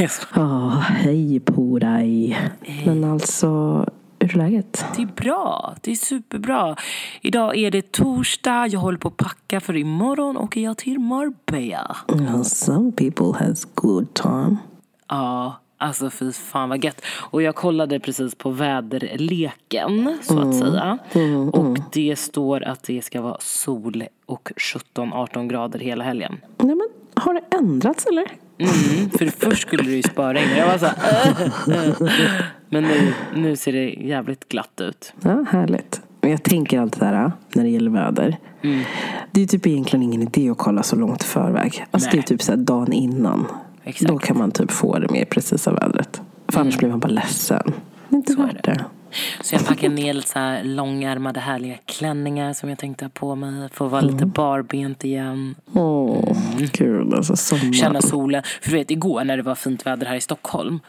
Jag skojar. Ja, hej på dig. Men alltså, hur är läget? Det är bra. Det är superbra. Idag är det torsdag. Jag håller på att packa för imorgon åker jag till Marbella. Ja, some people has good time. Ja, alltså fy fan vad gött. Och jag kollade precis på väderleken så att säga. Och det står att det ska vara sol och 17-18 grader hela helgen. Nej men, har det ändrats eller? Mm, för först skulle det ju spöregna. Jag var så här, "Äh, äh." Men nu, nu ser det jävligt glatt ut. Ja, härligt. Men jag tänker alltid där när det gäller väder. Det är typ egentligen ingen idé att kolla så långt i förväg. Alltså det är Nej. typ så här dagen innan. Exakt. Då kan man typ få det mer precisa vädret. För annars blir man bara ledsen. Det är inte Så är värt det. Så jag packade ner lite så här långärmade härliga klänningar som jag tänkte ha på mig. Att vara lite barbent igen. Åh, kul alltså. Sommar. Känna solen. För du vet igår när det var fint väder här i Stockholm.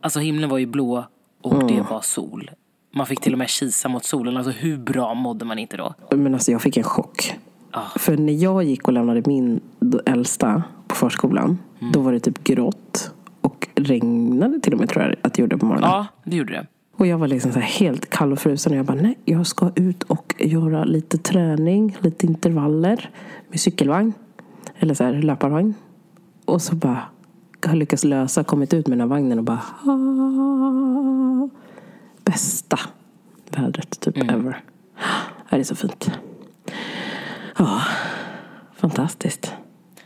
Alltså himlen var ju blå och det var sol. Man fick till och med kisa mot solen. Alltså hur bra mådde man inte då? Men alltså jag fick en chock. Ah. För när jag gick och lämnade min äldsta på förskolan. Då var det typ grått. Och regnade till och med tror jag att det gjorde på morgonen. Ja, det gjorde det. Och jag var liksom så helt kall och frusen. Och jag bara, nej, jag ska ut och göra lite träning, lite intervaller med cykelvagn. Eller så här löparvagn. Och så bara, har jag lyckats lösa, kommit ut med den här vagnen och bara, ah, bästa vädret typ ever. Det är så fint. Ja, fantastiskt.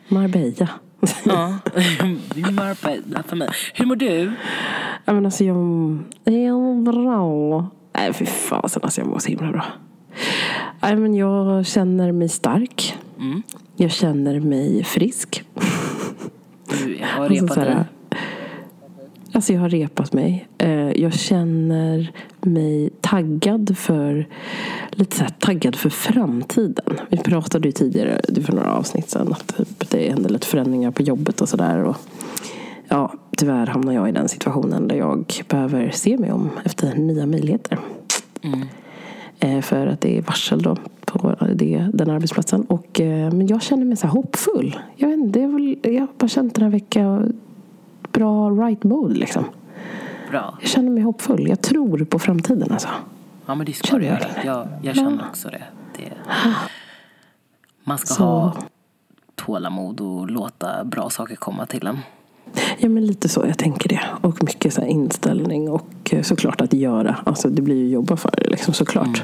Marbella. Ja, Marbella för mig. Hur mår du? Ja, men alltså jag är bra. Nej fy fasen alltså jag mår så himla bra. Nej men jag känner mig stark. Jag känner mig frisk. Du jag har Alltså, repat dig. Alltså jag har repat mig. Eh, Jag känner mig taggad för lite så taggad för framtiden. Vi pratade ju tidigare för några avsnitt sedan att typ det hände lite förändringar på jobbet och sådär. Ja, tyvärr hamnar jag i den situationen där jag behöver se mig om efter nya möjligheter. Eh, För att det är varsel då på det, den arbetsplatsen. Och, eh, men jag känner mig så hoppfull. Jag, vet inte, jag har bara känt den här veckan bra right mode liksom. Bra. Jag känner mig hoppfull. Jag tror på framtiden alltså. Ja men det ska du göra. Jag, jag känner också det. det. Man ska Så- ha tålamod och låta bra saker komma till en. Ja men lite så, jag tänker det. Och mycket så här inställning och eh, såklart att göra. Alltså det blir ju jobba för det liksom såklart.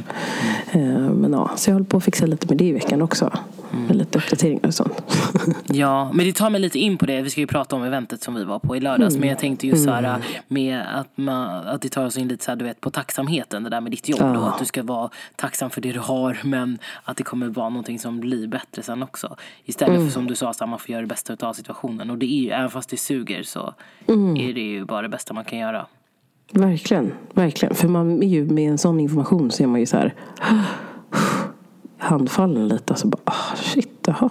Eh, Men ja, så jag håller på att fixa lite med det i veckan också. Med lite uppdateringar och sånt. Ja, men det tar mig lite in på det. Vi ska ju prata om eventet som vi var på i lördags. Men jag tänkte ju så här med att, man, att det tar oss in lite så här, du vet, på tacksamheten. Det där med ditt jobb då. Att du ska vara tacksam för det du har. Men att det kommer vara någonting som blir bättre sen också. Istället för som du sa, så här, man får göra det bästa av situationen. Och det är ju, även fast det suger så är det ju bara det bästa man kan göra. Verkligen, verkligen. För man är ju med en sån information så är man ju så här handfallen lite. Alltså bara, ah, shit, jaha.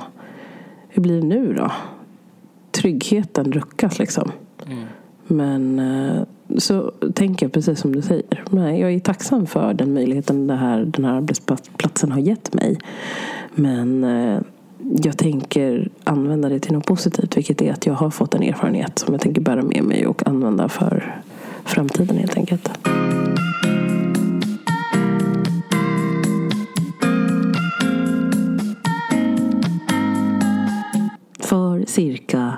Hur blir det nu då? Tryggheten ruckas liksom. Men eh, så tänker jag precis som du säger. Nej, jag är tacksam för den möjligheten det här, den här arbetsplatsen har gett mig. Men eh, jag tänker använda det till något positivt. Vilket är att jag har fått en erfarenhet som jag tänker bära med mig och använda för framtiden helt enkelt. För cirka,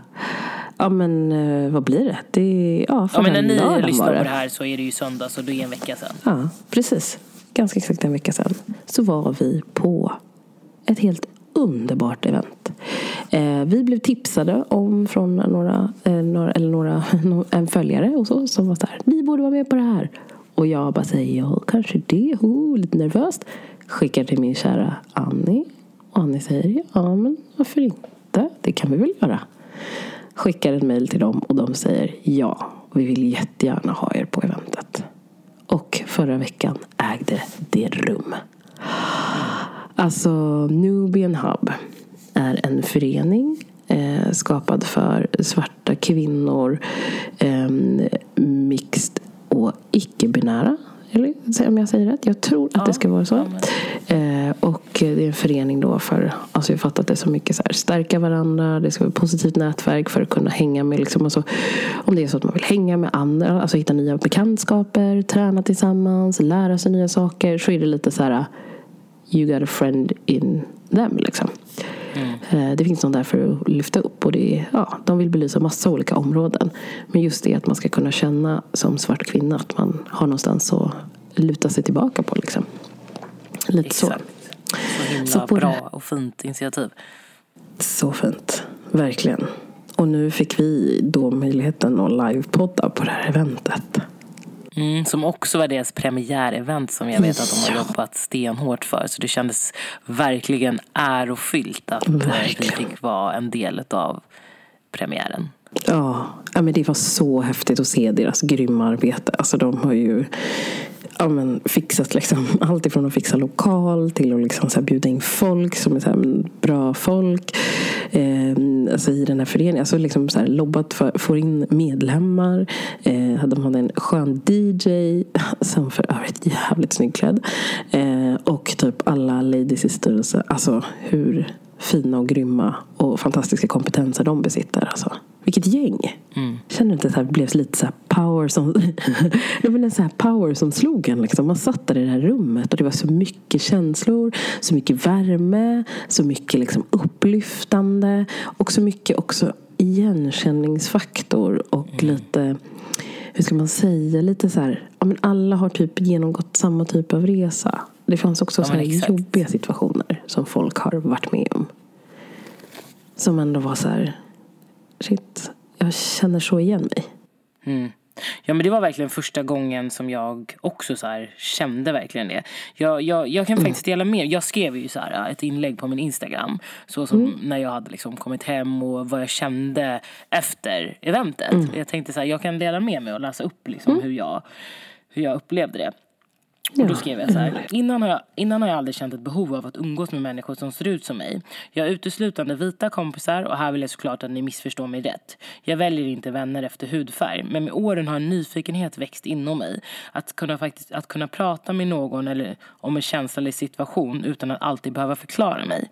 ja men eh, vad blir det? det ja, Ja, förra men när ni lyssnar på det här så är det ju söndag så det är en vecka sedan. Ja, precis. Ganska exakt en vecka sedan så var vi på ett helt underbart event. Eh, vi blev tipsade om från några, eh, några eller några, en följare och så som var så här, ni borde vara med på det här. Och jag bara säger, ja kanske det, oh, lite nervöst. Skickar till min kära Annie. Och Annie säger, ja men varför inte? Det kan vi väl göra. Skickar ett mail till dem och de säger ja, vi vill jättegärna ha er på eventet. Och förra veckan ägde det rum. Alltså Nubian Hub är en förening eh, skapad för svarta kvinnor, eh, mixed och icke-binära. Eller om jag säger rätt. Jag tror att Ja, det ska vara så. ja, eh, och det är en förening då för, alltså jag har fattat det så mycket så här, stärka varandra, det ska vara ett positivt nätverk för att kunna hänga med, liksom, alltså, om det är så att man vill hänga med andra, alltså hitta nya bekantskaper, träna tillsammans, lära sig nya saker, så är det lite så här, you got a friend in them liksom. Eh, Det finns någon där för att lyfta upp och det är, ja, de vill belysa massa olika områden. Men just det att man ska kunna känna som svart kvinna att man har någonstans att luta sig tillbaka på. Liksom. Lite Exakt. Så himla Så bra det- och fint initiativ. så. Så fint. Verkligen. Och nu fick vi då möjligheten att livepodda på det här eventet. Mm, som också var deras premiärevent som jag vet att de har jobbat stenhårt för. Så det kändes verkligen ärofyllt att eh, vi Verkligen. fick vara en del av premiären. Ja, ja, men det var så häftigt att se deras grymma arbete. Alltså de har ju ja, men, fixat liksom, allt ifrån att fixa lokal till att liksom, så här, bjuda in folk som är så här, bra folk eh, alltså, i den här föreningen. Alltså, liksom, så här, lobbat för att få in medlemmar. Eh, de hade en skön DJ som för övrigt jävligt snygg klädd. Eh, och typ alla ladies i styrelsen. Alltså hur fina och grymma och fantastiska kompetenser de besitter. Alltså. Vilket gäng! Känner du inte att det här blev lite så här power som Jag menar så här power som slog en liksom. Man satt där i det här rummet och det var så mycket känslor, så mycket värme, så mycket liksom upplyftande och så mycket också igenkänningsfaktor och lite hur ska man säga, lite så här, ja, men alla har typ genomgått samma typ av resa. Det fanns också Ja, så men här exakt. jobbiga situationer som folk har varit med om. Som ändå var så här, shit, jag känner så igen mig. Mm. Ja men det var verkligen första gången som jag också så här kände verkligen det. Jag, jag, jag kan faktiskt dela med Jag skrev ju så här ett inlägg på min Instagram. Så som när jag hade liksom kommit hem och vad jag kände efter eventet. Jag tänkte så här, jag kan dela med mig och läsa upp liksom hur, jag, hur jag upplevde det. Och då skrev jag så här. Innan har, jag, innan har jag aldrig känt ett behov av att umgås med människor som ser ut som mig. Jag har uteslutande vita kompisar och här vill jag såklart att ni missförstår mig rätt. Jag väljer inte vänner efter hudfärg. Men med åren har en nyfikenhet växt inom mig. Att kunna, faktiskt, att kunna prata med någon eller om en känslig situation utan att alltid behöva förklara mig.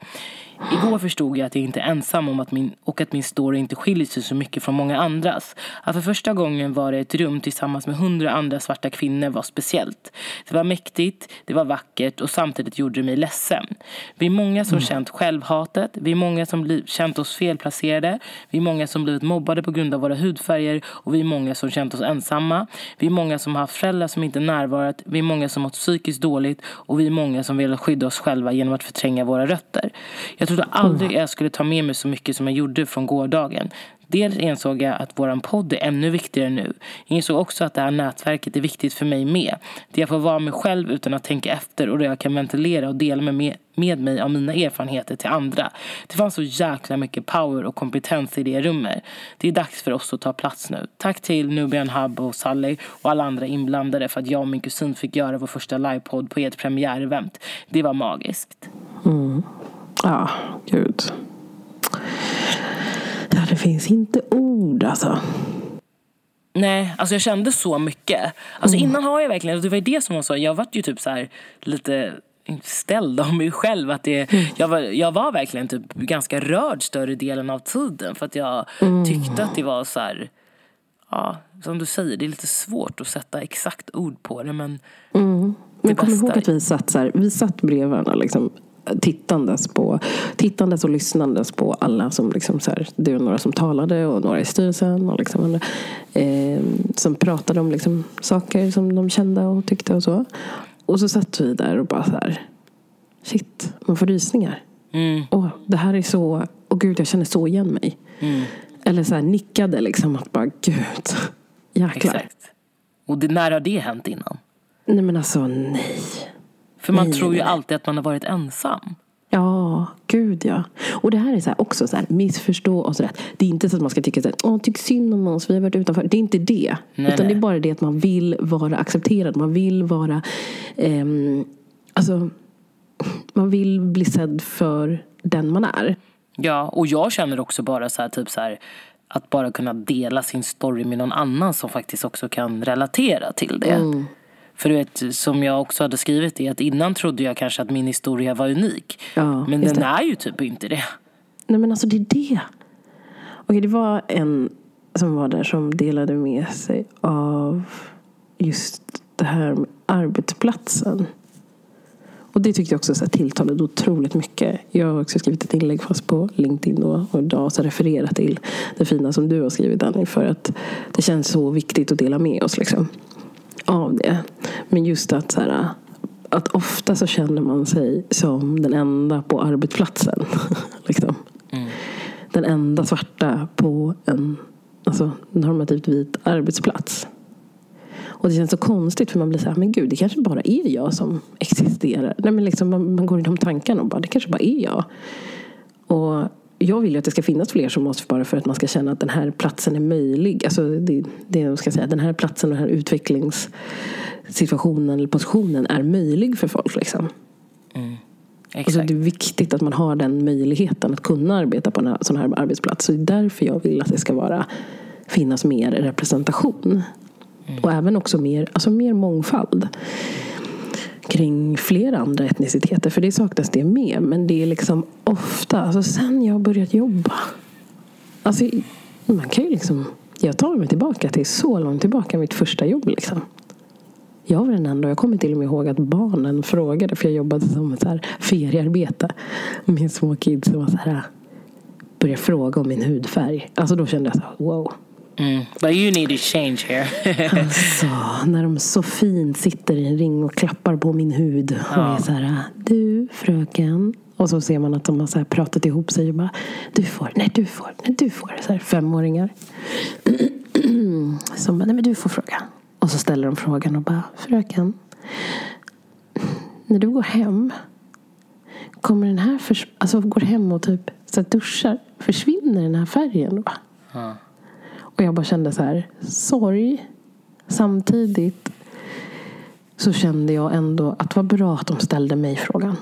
Igår förstod jag att jag inte är ensam om att min, och att min story inte skiljer sig så mycket från många andras. Att för första gången vara i ett rum tillsammans med hundra andra svarta kvinnor var speciellt. Det var mäktigt, det var vackert och samtidigt gjorde det mig ledsen. Vi är många som känt självhatet, vi är många som känt oss felplacerade, vi är många som blivit mobbade på grund av våra hudfärger och vi är många som känt oss ensamma. Vi är många som har haft föräldrar som inte närvarat, vi är många som mått psykiskt dåligt och vi är många som velat skydda oss själva genom att förtränga våra rötter. Jag trodde aldrig jag skulle ta med mig så mycket som jag gjorde från gårdagen. Dels insåg jag att vår podd är ännu viktigare nu. Jag insåg också att det här nätverket är viktigt för mig med. Där jag får vara mig själv utan att tänka efter och där jag kan ventilera och dela med, mig- med mig av mina erfarenheter till andra. Det fanns så jäkla mycket power och kompetens i det rummet. Det är dags för oss att ta plats nu. Tack till Nubian Hub och Sally och alla andra inblandade för att jag och min kusin fick göra vår första livepodd på ert premiärevent. Det var magiskt. Mm. Ja, gud. Ja, det finns inte ord alltså. Nej, alltså jag kände så mycket. Alltså innan har jag verkligen, det var det som var så, jag var ju typ så här lite ställd av mig själv. Att det, jag, var, jag var verkligen typ ganska rörd större delen av tiden. För att jag tyckte att det var så här, ja, som du säger, det är lite svårt att sätta exakt ord på det. Men Men det kom ihåg att vi satt, så här, vi satt bredvid varandra liksom, tittandes, på, tittandes och lyssnandes på alla som liksom, så här, det var några som talade och några i styrelsen och liksom, andra, eh, som pratade om liksom, saker som de kände och tyckte och så. Och så satt vi där och bara så här shit, man får rysningar. mm, Åh, det här är så, åh gud jag känner så igen mig. mm, Eller så här nickade liksom att bara gud, jäklar. exakt. Och det, när har det hänt innan? Nej men alltså nej. För man tror ju alltid att man har varit ensam. Ja, gud ja. Och det här är så här också så här, missförstå oss rätt. Det är inte så att man ska tycka så här, tyck synd om oss, vi har varit utanför. Det är inte det. Nej, Utan nej. det är bara det att man vill vara accepterad. Man vill vara, ehm, alltså, man vill bli sedd för den man är. Ja, och jag känner också bara så här, typ så här, att bara kunna dela sin story med någon annan som faktiskt också kan relatera till det. För du vet, som jag också hade skrivit det, att innan trodde jag kanske att min historia var unik. Ja, men den det. är ju typ inte det. Nej men alltså det är det. Okej, det var en som var där som delade med sig av just det här med arbetsplatsen. Och det tyckte jag också så här tilltalade otroligt mycket. Jag har också skrivit ett inlägg fast på LinkedIn då, och idag så refererar till det fina som du har skrivit Annie för att det känns så viktigt att dela med oss liksom, av det. Men just att så här, att ofta så känner man sig som den enda på arbetsplatsen. liksom. Den enda svarta på en alltså, normativt vit arbetsplats. Och det känns så konstigt för man blir så här, men gud det kanske bara är jag som existerar. Nej, men liksom, man, man går i de tankarna och bara, det kanske bara är jag. Och jag vill ju att det ska finnas fler som oss bara för att man ska känna att den här platsen är möjlig. Alltså det, det jag ska säga, den här platsen och den här utvecklingssituationen eller positionen är möjlig för folk. Liksom. Exakt. Alltså det är viktigt att man har den möjligheten att kunna arbeta på en sån här arbetsplats. Så det är därför jag vill att det ska vara, finnas mer representation. Och även också mer, alltså mer mångfald kring flera andra etniciteter. För det saknas det med. Men det är liksom ofta, alltså sen jag börjat jobba. Alltså man kan ju liksom, jag tar mig tillbaka till så långt tillbaka mitt första jobb liksom. Jag var den enda och jag kommer till och med ihåg att barnen frågade för jag jobbade som så här feriearbete med små kids som var så här började fråga om min hudfärg. Alltså då kände jag så här, wow. Mm. But you need to change here. Alltså, när de så fint sitter i en ring och klappar på min hud och är så här, du fröken. Och så ser man att de har så här pratat ihop sig och bara, du får, nej du får, nej du får. Så här femåringar. Som bara, nej men du får fråga. Och så ställer de frågan och bara, fröken. När du går hem. Kommer den här, förs- alltså går hem och typ så duschar. Försvinner den här färgen då? Ja. Och jag bara kände så här, sorg. Samtidigt så kände jag ändå att det var bra att de ställde mig frågan.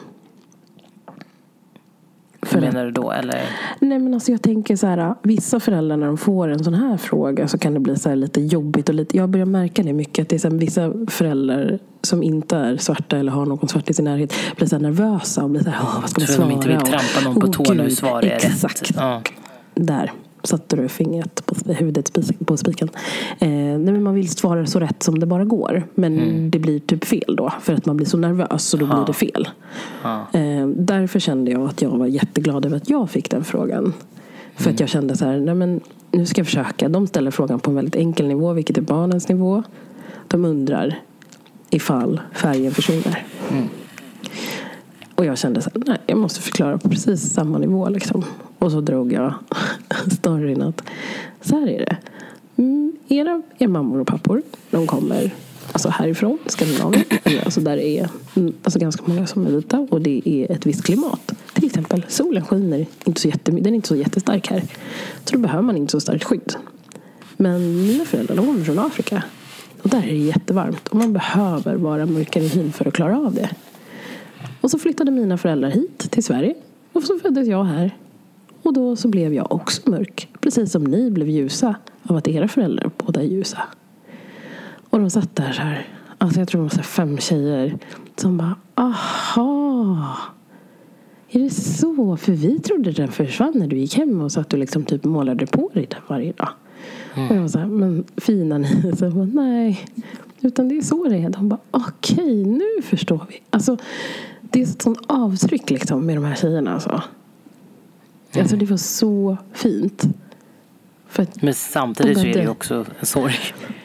För menar du då? Eller? nej men alltså jag tänker så här, vissa föräldrar när de får en sån här fråga så kan det bli så här lite jobbigt och lite, jag börjar märka det mycket att det är så här, vissa föräldrar som inte är svarta eller har någon svart i sin närhet blir så nervösa och blir så här, "Åh, vad ska man Tror svara? de inte vill trampa någon på tårna gud, svara är Exakt. rätt. Ja. Där satte du fingret på huvudet på spiken. Eh, nej, men man vill svara så rätt som det bara går. Men det blir typ fel då. För att man blir så nervös och då blir det fel. Eh, därför kände jag att jag var jätteglad över att jag fick den frågan. För att jag kände så här, nej men nu ska jag försöka. De ställer frågan på en väldigt enkel nivå, vilket är barnens nivå. De undrar ifall färgen försvinner. Och jag kände så här, nej, jag måste förklara på precis samma nivå. Liksom. Och så drog jag storyn att så här är det. Mm, era, är mammor och pappor, de kommer alltså härifrån, Skandinavien. Mm, alltså där är mm, alltså ganska många som är vita och det är ett visst klimat. Till exempel, solen skiner inte så jättemycket, den är inte så jättestark här. Så då behöver man inte så starkt skydd. Men mina föräldrar, de kommer från Afrika. Och där är det jättevarmt. Och man behöver vara mörkare i hyn för att klara av det. Och så flyttade mina föräldrar hit till Sverige. Och så föddes jag här. Och då så blev jag också mörk. Precis som ni blev ljusa av att era föräldrar båda är ljusa. Och de satt där så här. Alltså jag tror de var fem tjejer. Som bara, aha. Är det så? För vi trodde den försvann när du gick hem och satt och liksom typ målade på dig där varje dag. Och jag var så här, men fina ni? Så jag bara, nej. Utan det är så det är. De bara, okej, nu förstår vi. Alltså, det är ett sånt avtryck liksom med de här tjejerna. Alltså. Alltså det var så fint. För att, Men samtidigt så är det ju också en sorg.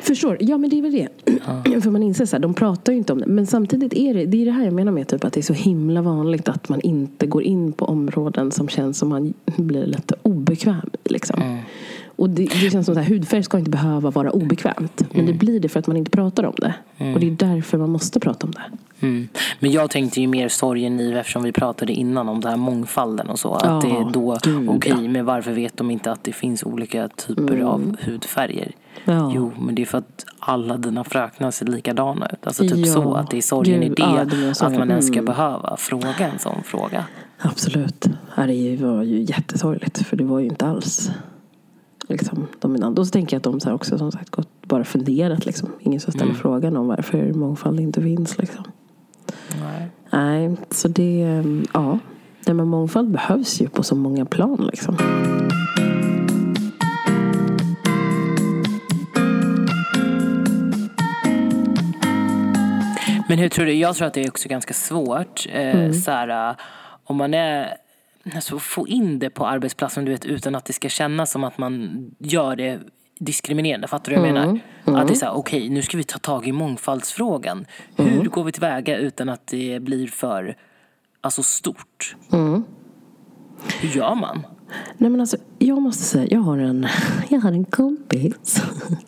Förstår, ja men det är väl det. För man inser så här, de pratar ju inte om det. Men samtidigt är det, det är det här jag menar med typ att det är så himla vanligt att man inte går in på områden som känns som man blir lite obekväm i. Liksom. Och det, det känns som att hudfärg ska inte behöva vara obekvämt. Men det blir det för att man inte pratar om det. Och det är därför man måste prata om det. Mm. Men jag tänkte ju mer sorgen i eftersom vi pratade innan om den här mångfalden och så. Att Ja, det är då okej, ja. Mm. men varför vet de inte att det finns olika typer av hudfärger? Ja. Jo, men det är för att alla dina fröknar ser likadana ut. Alltså typ Ja, så, att det är sorgen i gud, det. ja, det är att man ens ska Mm. behöva fråga en sån fråga. Absolut. Ja, Det var ju jättesorgligt. För det var ju inte alls liksom, dominant. Och så tänker jag att de så också som sagt gått bara funderat. Liksom. Ingen som ställer frågan om varför mångfald inte finns. Liksom. Nej. Nej, så det, mm, ja. Nej, men mångfald behövs ju på så många plan liksom. Men hur tror du? Jag tror att det är också ganska svårt. Eh, så här, eh, om man är... Alltså, få in det på arbetsplatsen du vet, utan att det ska kännas som att man gör det diskriminerande. Fattar du vad jag menar? Att det är så här, okej nu ska vi ta tag i mångfaldsfrågan. Hur går vi tillväga utan att det blir för alltså, stort? Hur gör man? Nej men alltså, jag måste säga, jag har en, jag har en kompis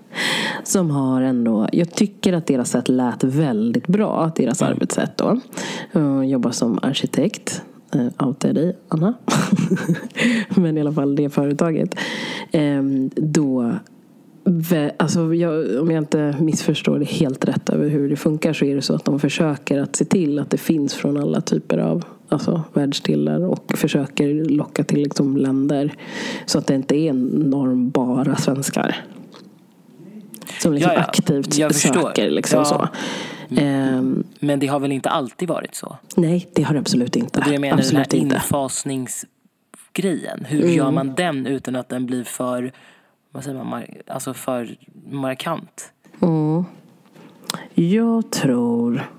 som har ändå, jag tycker att deras sätt lät väldigt bra, deras arbetssätt då. Hon jobbar som arkitekt, uh, outar dig Anna. men i alla fall det företaget. Ehm, då Alltså jag, om jag inte missförstår det helt rätt över hur det funkar så är det så att de försöker att se till att det finns från alla typer av alltså, världsdelar och försöker locka till liksom, länder så att det inte är norm bara svenskar. Som liksom Ja, ja. aktivt Jag förstår. söker liksom Ja. så. Ehm, Men det har väl inte alltid varit så? nej, det har det absolut inte. Det jag menar absolut den här inte. infasningsgrejen. Hur Mm. gör man den utan att den blir för, vad säger man, alltså för markant? Jag tror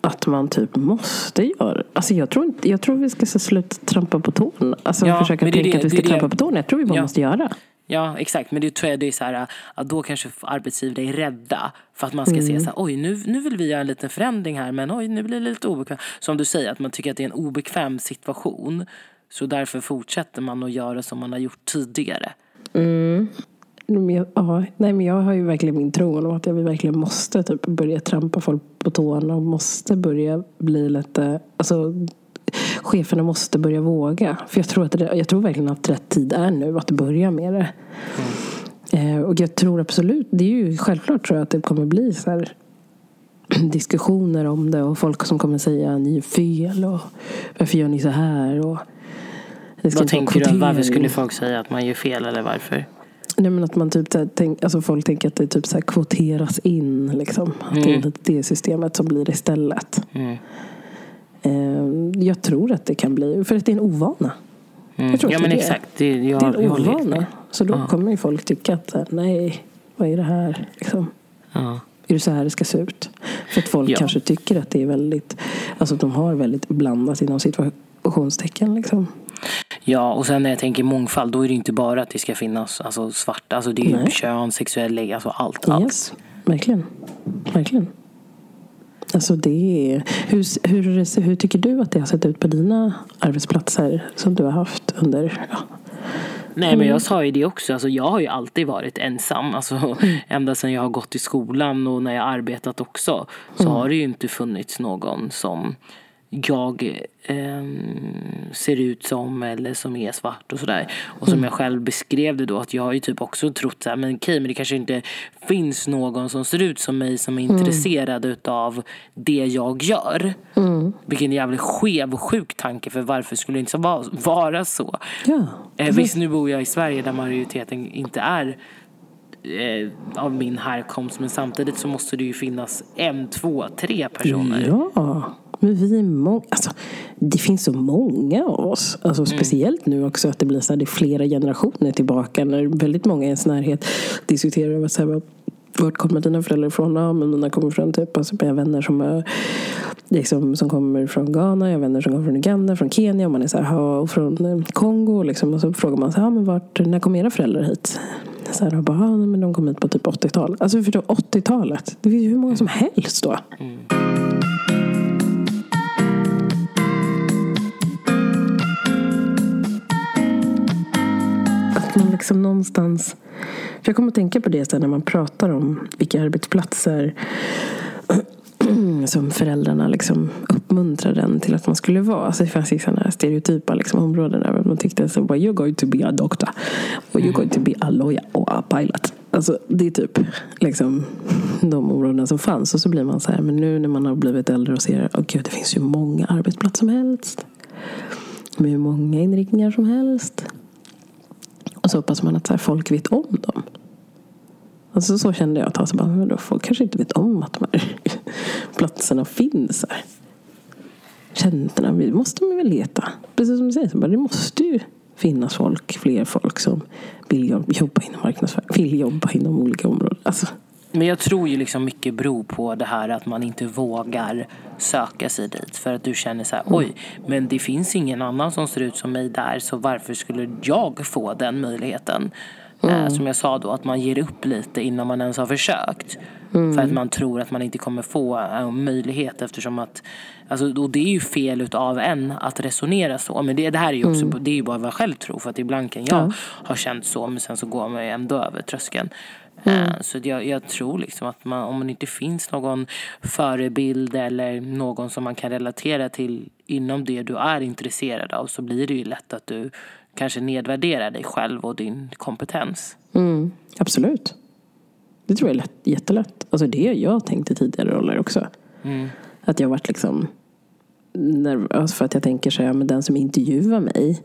att man typ måste göra alltså jag tror, inte, jag tror vi ska så sluta trampa på tårna. Alltså Ja, försöka tänka det- att vi ska trampa på tårna. Jag tror vi bara Ja. måste göra. Ja, exakt. Men det tror jag det är så här, att då kanske arbetsgivare är rädda för att man ska Mm. se så här, oj nu, nu vill vi göra en liten förändring här men oj nu blir det lite obekvämt. Som du säger, att man tycker att det är en obekväm situation. Så därför fortsätter man att göra som man har gjort tidigare. Men jag, ja, nej, men jag har ju verkligen min tro om att jag verkligen måste typ börja trampa folk på tårna och måste börja bli lite... Alltså, cheferna måste börja våga. För jag tror, att det, jag tror verkligen att rätt tid är nu att börja med det. Eh, och jag tror absolut, det är ju självklart tror jag att det kommer bli så här diskussioner om det och folk som kommer säga ni är fel och varför gör ni så här och Vad tänker du? Varför skulle folk säga att man gör fel eller varför? Nej men att man typ så här, tänk, alltså folk tänker att det typ så här kvoteras in liksom. Att det är Mm. det systemet som blir istället. Mm. Eh, jag tror att det kan bli, för att det är en ovana. Mm. Jag tror ja men det exakt. Det, jag, Det är en ovana. Så då Ja. kommer ju folk tycka att här, nej, vad är det här? Liksom. Ja. Är det så här det ska se ut? För att folk Ja. kanske tycker att det är väldigt, alltså att de har väldigt blandat inom situationstecken liksom. Ja, och sen när jag tänker mångfald, då är det inte bara att det ska finnas alltså, svarta. Alltså det är Nej. kön, sexuell läggning, alltså allt. allt. Yes, verkligen. Verkligen. Alltså det är, hur, hur, hur tycker du att det har sett ut på dina arbetsplatser som du har haft under ja, Nej men jag sa ju det också, alltså, jag har ju alltid varit ensam. Alltså, Ända sedan jag har gått i skolan och när jag har arbetat också. Så har det ju inte funnits någon som jag ehm, ser ut som eller som är svart och sådär. Och som jag själv beskrev det då att jag har ju typ också trott så här, men okej men det kanske inte finns någon som ser ut som mig som är intresserad utav det jag gör. Vilken jävligt skev och sjuk tanke för varför skulle det inte vara, vara så? ja. Eh, visst, nu bor jag i Sverige där majoriteten inte är eh, av min härkomst. Men samtidigt så måste det ju finnas en, två, tre personer. Ja, men vi är många. Alltså, det finns så många av oss. Alltså, Speciellt nu också att det blir så här, det är flera generationer tillbaka. När väldigt många i ens närhet diskuterar över så här, vart kommer dina föräldrar ifrån? Ja, men mina kommer från typ, alltså, jag har vänner som, är, liksom, som kommer från Ghana, jag har vänner som kommer från Uganda, från Kenya. Och man är så här, och från eh, Kongo. Liksom, och så frågar man så här, men vart, när kom era föräldrar hit? Så här, och bara, ja, men de kom hit på typ 80-talet. Alltså förstå, 80-talet. Det finns ju hur många som helst då. Att liksom någonstans... För jag kommer att tänka på det sen när man pratar om vilka arbetsplatser som föräldrarna liksom uppmuntrade en till att man skulle vara. Alltså det fanns ju sådana här stereotypa liksom områden där man tyckte så bara, you're going to be a doctor och you're going to be a lawyer och a pilot. Alltså det är typ liksom de områdena som fanns. Och så blir man så här, men nu när man har blivit äldre och ser, att gud det finns ju många arbetsplatser som helst. Med hur många inriktningar som helst. Och så hoppas man att så här, folk vet om dem. Alltså så kände jag ett tag. Så bara, men då folk kanske inte vet om att de här platserna finns här. Tjänsterna, vi måste man väl leta. Precis som du säger, så bara, det måste ju finnas folk, fler folk som vill jobba inom marknadsföring, vill jobba inom olika områden. Alltså, men jag tror ju liksom mycket beror på det här att man inte vågar söka sig dit. För att du känner så här, oj, men det finns ingen annan som ser ut som mig där, så varför skulle jag få den möjligheten? Eh, som jag sa då, att man ger upp lite innan man ens har försökt. För att man tror att man inte kommer få en möjlighet eftersom att, alltså, och det är ju fel utav en att resonera så. Men det, det här är ju också, det är ju bara vad jag själv tror. För att ibland kan jag ha känt så, men sen så går man ju ändå över tröskeln. Eh, Så jag, jag tror liksom att man, om det inte finns någon förebild eller någon som man kan relatera till inom det du är intresserad av så blir det ju lätt att du kanske nedvärderar dig själv och din kompetens. Mm, absolut. Det tror jag är lätt, jättelätt. Alltså det jag tänkt i tidigare roller också. Att jag varit liksom nervös för att jag tänker så här, men den som intervjuar mig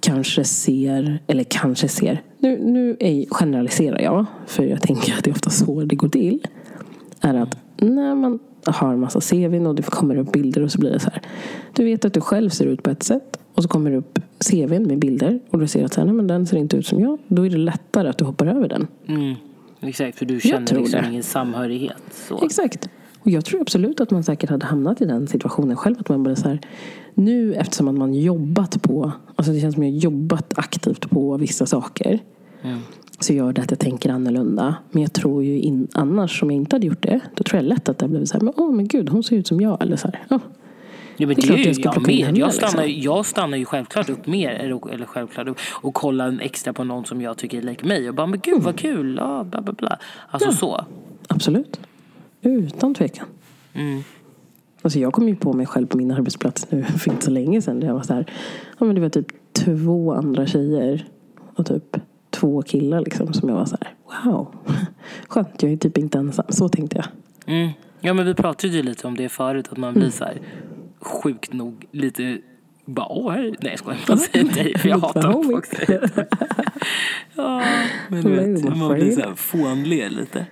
kanske ser, eller kanske ser, nu, nu är, generaliserar jag, för jag tänker att det är ofta så det går till, är att när man har en massa CVn och det kommer upp bilder och så blir det så här. Du vet att du själv ser ut på ett sätt och så kommer det upp CVn med bilder och du ser att så här, nej, men den ser inte ut som jag. Då är det lättare att du hoppar över den. Mm. Exakt, för du känner liksom det. ingen samhörighet. Så. Exakt. Och jag tror absolut att man säkert hade hamnat i den situationen själv. Att man bara så här, nu eftersom att man jobbat på, alltså det känns som jag jobbat aktivt på vissa saker. Så gör det att jag tänker annorlunda. Men jag tror ju in, annars, om jag inte hade gjort det, då tror jag lätt att det hade blivit så här, men åh men gud, hon ser ut som jag. Eller så här, ja. Ja, men Det det, är ju jag ska jag med. henne, Jag stannar, liksom. jag stannar ju självklart upp mer, eller, självklart upp, och kollar extra på någon som jag tycker är lik mig. Och bara, men gud vad kul, ja, bla bla bla. Alltså Ja. så. Absolut. Utan tvekan. Mm. Alltså jag kom ju på mig själv på min arbetsplats nu för inte så länge sedan. Där jag var så här, ja men det var typ två andra tjejer och typ två killar liksom som jag var så här, wow. Skönt, jag är typ inte ensam. Så tänkte jag. Mm. Ja men vi pratade ju lite om det förut, att man blir så här sjukt nog lite bara åh hej. Nej jag skojar, man säger hej för jag hatar att folk säger det. Ja, men du vet, man blir så här fånlig lite.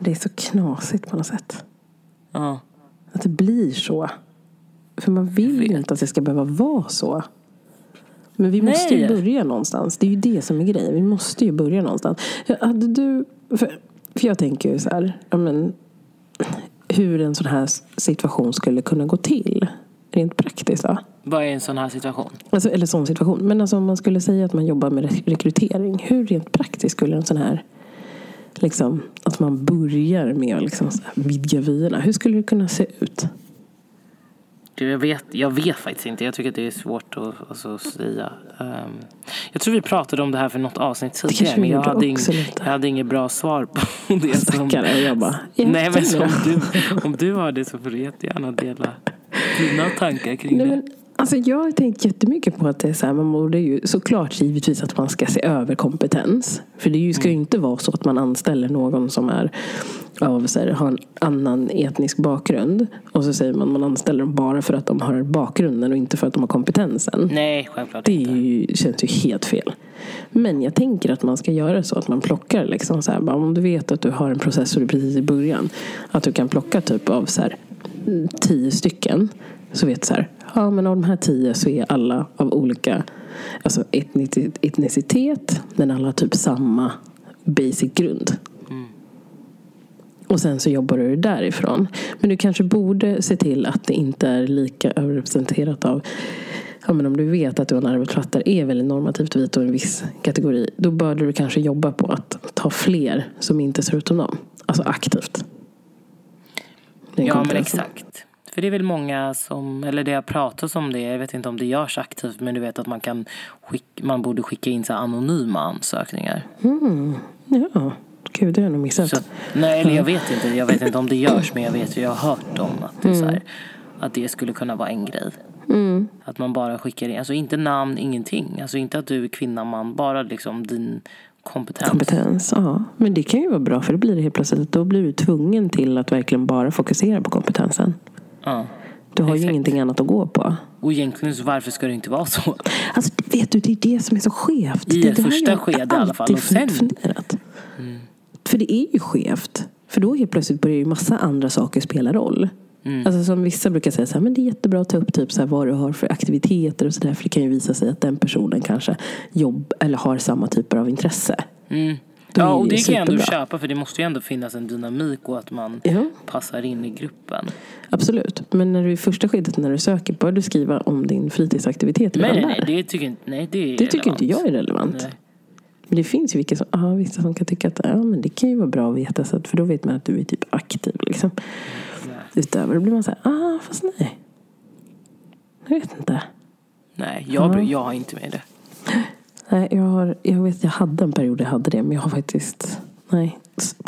Det är så knasigt på något sätt. Ja. Att det blir så. För man vill ju inte att det ska behöva vara så. Men vi måste ju Nej. börja någonstans. Det är ju det som är grejen. Vi måste ju börja någonstans. Hade du... För, för jag tänker ju så här. Ja, men, hur en sån här situation skulle kunna gå till. Rent praktiskt. Va? Vad är en sån här situation? Alltså, eller sån situation. Men alltså, om man skulle säga att man jobbar med re- rekrytering. Hur rent praktiskt skulle en sån här... Liksom, att man börjar med att liksom, vidga vyerna. Hur skulle det kunna se ut? Du, Jag vet, jag vet faktiskt inte. Jag tycker att det är svårt att alltså, säga. Ehm, jag tror vi pratade om det här för något avsnitt tidigare. Men jag hade, ing, jag hade inget bra svar på det. Som, Stackare, jag bara... nej men jättebra. du, om du har det så får du jättegärna dela dina tankar kring Nej, det. men, alltså, jag har tänkt jättemycket på att det är så här, man borde ju såklart givetvis att man ska se över kompetens. För det ska ju Mm. inte vara så att man anställer någon som är av, så här, har en annan etnisk bakgrund. Och så säger man man anställer dem bara för att de har bakgrunden och inte för att de har kompetensen. Nej, självklart Det ju, känns ju helt fel. Men jag tänker att man ska göra så att man plockar liksom så här, om du vet att du har en processor precis i början. Att du kan plocka typ av så här, tio stycken. Så vet så här, ja men av de här tio så är alla av olika alltså etnicitet, men alla har typ samma basic grund. Och sen så jobbar du därifrån. Men du kanske borde se till att det inte är lika överrepresenterat av Ja, men om du vet att du har en arbetsplats där är väldigt normativt vit och en viss kategori. Då bör du kanske jobba på att ta fler som inte ser ut som dem. Alltså aktivt. Den Ja men exakt. För det är väl många som, eller det har pratats om det, jag vet inte om det görs aktivt, men du vet att man kan skick, man borde skicka in så anonyma ansökningar. Mm. Ja, gud det har jag nog missat. Så, nej, eller jag vet inte. Jag vet inte om det görs, men jag vet ju, jag har hört om att det, är så här, att det skulle kunna vara en grej. Mm. Att man bara skickar in, alltså inte namn, ingenting. Alltså inte att du är kvinna, man, bara liksom din kompetens. Kompetens, ja. Men det kan ju vara bra för det blir det helt plötsligt. Då blir du tvungen till att verkligen bara fokusera på kompetensen. Ja. Du har ju Exakt. ingenting annat att gå på. Och egentligen så varför ska det inte vara så? Alltså, vet du, det är det som är så skevt. I det det första jag skede i alla fall, och sen- funderat. För det är ju skevt. För då helt plötsligt börjar ju massa andra saker spela roll. Mm. Alltså som vissa brukar säga så här, men det är jättebra att ta upp typ så här, vad du har för aktiviteter och sådär. För det kan ju visa sig att den personen kanske jobb eller har samma typer av intresse. Mm. Ja, och det kan jag ändå köpa för det måste ju ändå finnas en dynamik och att man Ja. passar in i gruppen. Absolut. Men när du i första skedet när du söker bör du skriva om din fritidsaktivitet Nej, nej, nej, det tycker inte, nej, det Det tycker inte jag är relevant. Nej. Men det finns ju vilka som, aha, vissa som kan tycka att ja, men det kan ju vara bra att veta så att, för då vet man att du är typ aktiv. Liksom. Nej. Utöver blir man så här, ah fast nej. Jag vet inte. Nej, jag, bry- jag har inte med det. Nej, jag, har, jag vet jag hade en period jag hade det men jag har faktiskt, nej.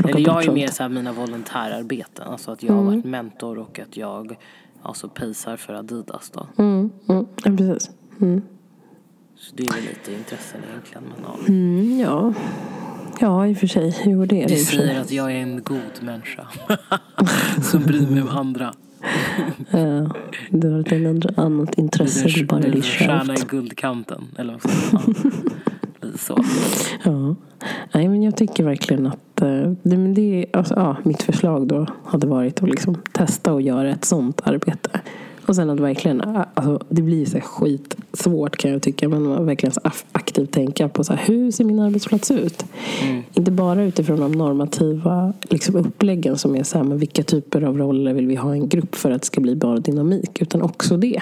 Eller jag är mer så här mina volontärarbeten. Alltså att jag har Mm. varit mentor och att jag alltså pejsar för Adidas då. Mm, mm, ja, precis. Mm. Så det är väl lite intressen egentligen. Men ja. Mm, ja. ja, i och för sig. Jo, det är det Du säger att jag är en god människa. Som bryr mig om andra. Ja, du har ett andra, annat intresse Du än bara en dig stjärna i guldkanten. Eller vad så. Ja. Nej, men jag tycker verkligen att eh, det, men det, alltså, ja, mitt förslag då hade varit att liksom testa och göra ett sånt arbete. Och sen att verkligen, alltså, det blir så skitsvårt kan jag tycka, men att verkligen så aktivt tänka på så här, hur ser min arbetsplats ut? Mm. Inte bara utifrån de normativa liksom, uppläggen som är så här, men vilka typer av roller vill vi ha i en grupp för att det ska bli bra dynamik, utan också det.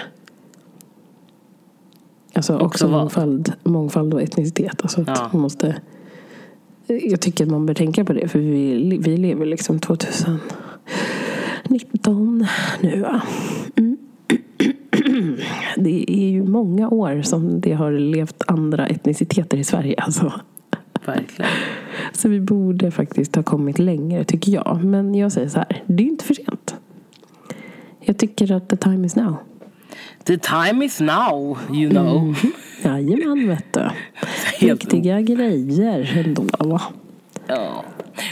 Alltså också, Också mångfald, mångfald och etnicitet. Alltså att Ja. man måste, jag tycker att man bör tänka på det, för vi, vi lever liksom 2019 nu. Va? Mm. Det är ju många år som det har levt andra etniciteter i Sverige. Alltså. Verkligen. Så vi borde faktiskt ha kommit längre, tycker jag. Men jag säger så här, det är inte för sent. Jag tycker att the time is now. The time is now, you know. Mm. Jajamän, vet du. Viktiga grejer ändå, va? Ja.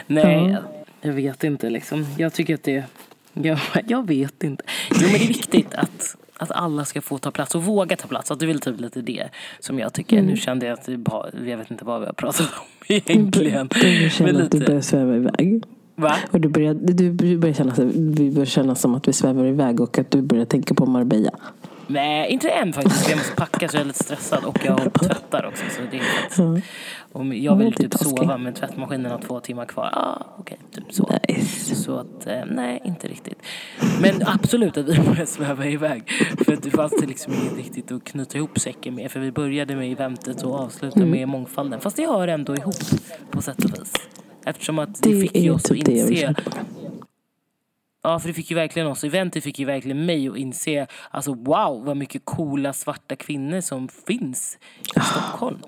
Nej, Ja. jag vet inte liksom. Jag tycker att det... Jag, jag vet inte. Jo men det är viktigt att, att alla ska få ta plats och våga ta plats. Att det är väl typ lite det som jag tycker. Mm. Nu kände jag att bara, jag vet inte vad vi har pratat om egentligen. Du känner att du börjar sväva iväg. Va? Och du börjar, du du börjar känna, vi börjar känna som att vi svävar iväg och att du börjar tänka på Marbella. Nej, inte än faktiskt. Jag måste packa så jag är lite stressad och jag håller på och tvättar också. Så det är faktiskt, och jag vill typ sova men tvättmaskinen har två timmar kvar. Ah, okej, typ så. Nice. Så att, eh, nej, inte riktigt. Men absolut att vi börjar sväva iväg. För att det fanns det liksom inget riktigt att knyta ihop säcken med. För vi började med eventet och avslutade Mm. med mångfalden. Fast det hör ändå ihop på sätt och vis. Eftersom att det, Det fick ju oss att typ vill inse. Ja, för det fick ju verkligen oss. Eventet fick ju verkligen mig att inse, alltså wow, vad mycket coola svarta kvinnor som finns i Stockholm.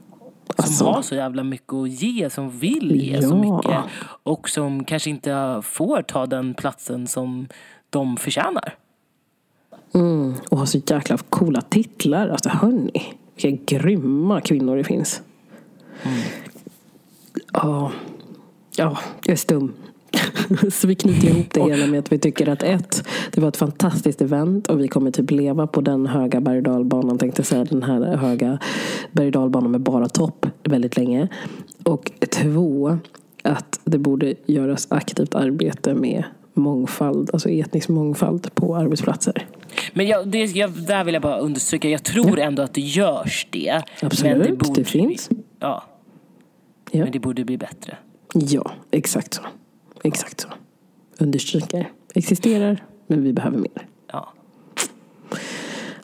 Som Alltså. har så jävla mycket att ge, som vill ge så Ja. mycket. Och som kanske inte får ta den platsen som de förtjänar. Mm. Och har så jäkla coola titlar. Alltså hörni, vilka grymma kvinnor det finns. Ja, ja, jag är stum. Så vi knyter ihop det hela med att vi tycker att ett, det var ett fantastiskt event och vi kommer typ leva på den höga berg och tänkte säga, den här höga berg och med bara topp väldigt länge. Och två, att det borde göras aktivt arbete med mångfald, alltså etnisk mångfald på arbetsplatser. Men jag, det, jag, där vill jag bara understryka, jag tror ändå att det görs det. Absolut, men det, borde, det finns. Ja, Ja. men det borde bli bättre. Ja, exakt så. Exakt så. Understryker. Existerar, men vi behöver mer. Ja.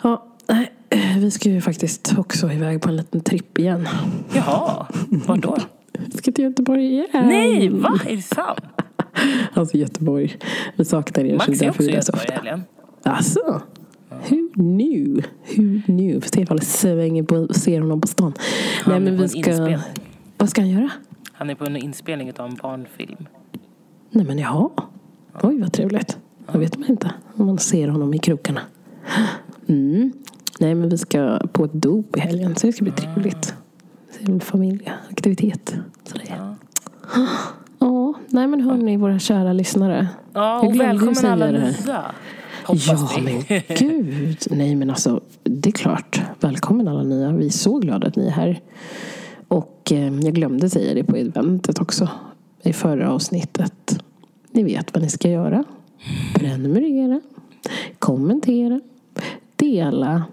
Ja, nej, vi ska ju faktiskt också iväg på en liten tripp igen. Jaha, vart då? Vi ska till Göteborg igen. Nej, va? Är det sant? Alltså Göteborg. Vi saknar er. Max är också i Göteborg i helgen. Alltså. Who knew? Who knew? Ifall jag svänger på, ser honom på stan. Han Nej, men vi ska... Vad ska han göra? Han är på en inspelning av en barnfilm. Nej men jaha. Oj vad trevligt. Det vet man inte om man ser honom i krokarna. Mm. Nej men vi ska på ett dop i helgen så det ska bli trevligt. Det är en familjeaktivitet. Sådär. Ja. Nej men hörni våra kära lyssnare. Ja, och välkommen alla nya. Ja, men gud. Nej, men alltså, det är klart. Välkommen alla nya. Vi är så glada att ni är här. Och eh, jag glömde säga det på eventet också. I förra avsnittet. Ni vet vad ni ska göra. Prenumerera. Kommentera. Dela.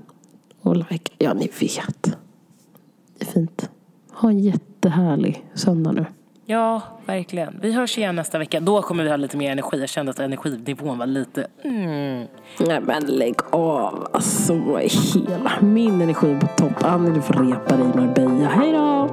Och like. Ja, ni vet. Det är fint. Ha en jättehärlig söndag nu. Ja, verkligen. Vi hörs igen nästa vecka. Då kommer vi ha lite mer energi. Jag kände att energinivån var lite... Mm. Nej men lägg av. Alltså hela min energi på topp. Annie du får repa dig i Marbella. Hej då!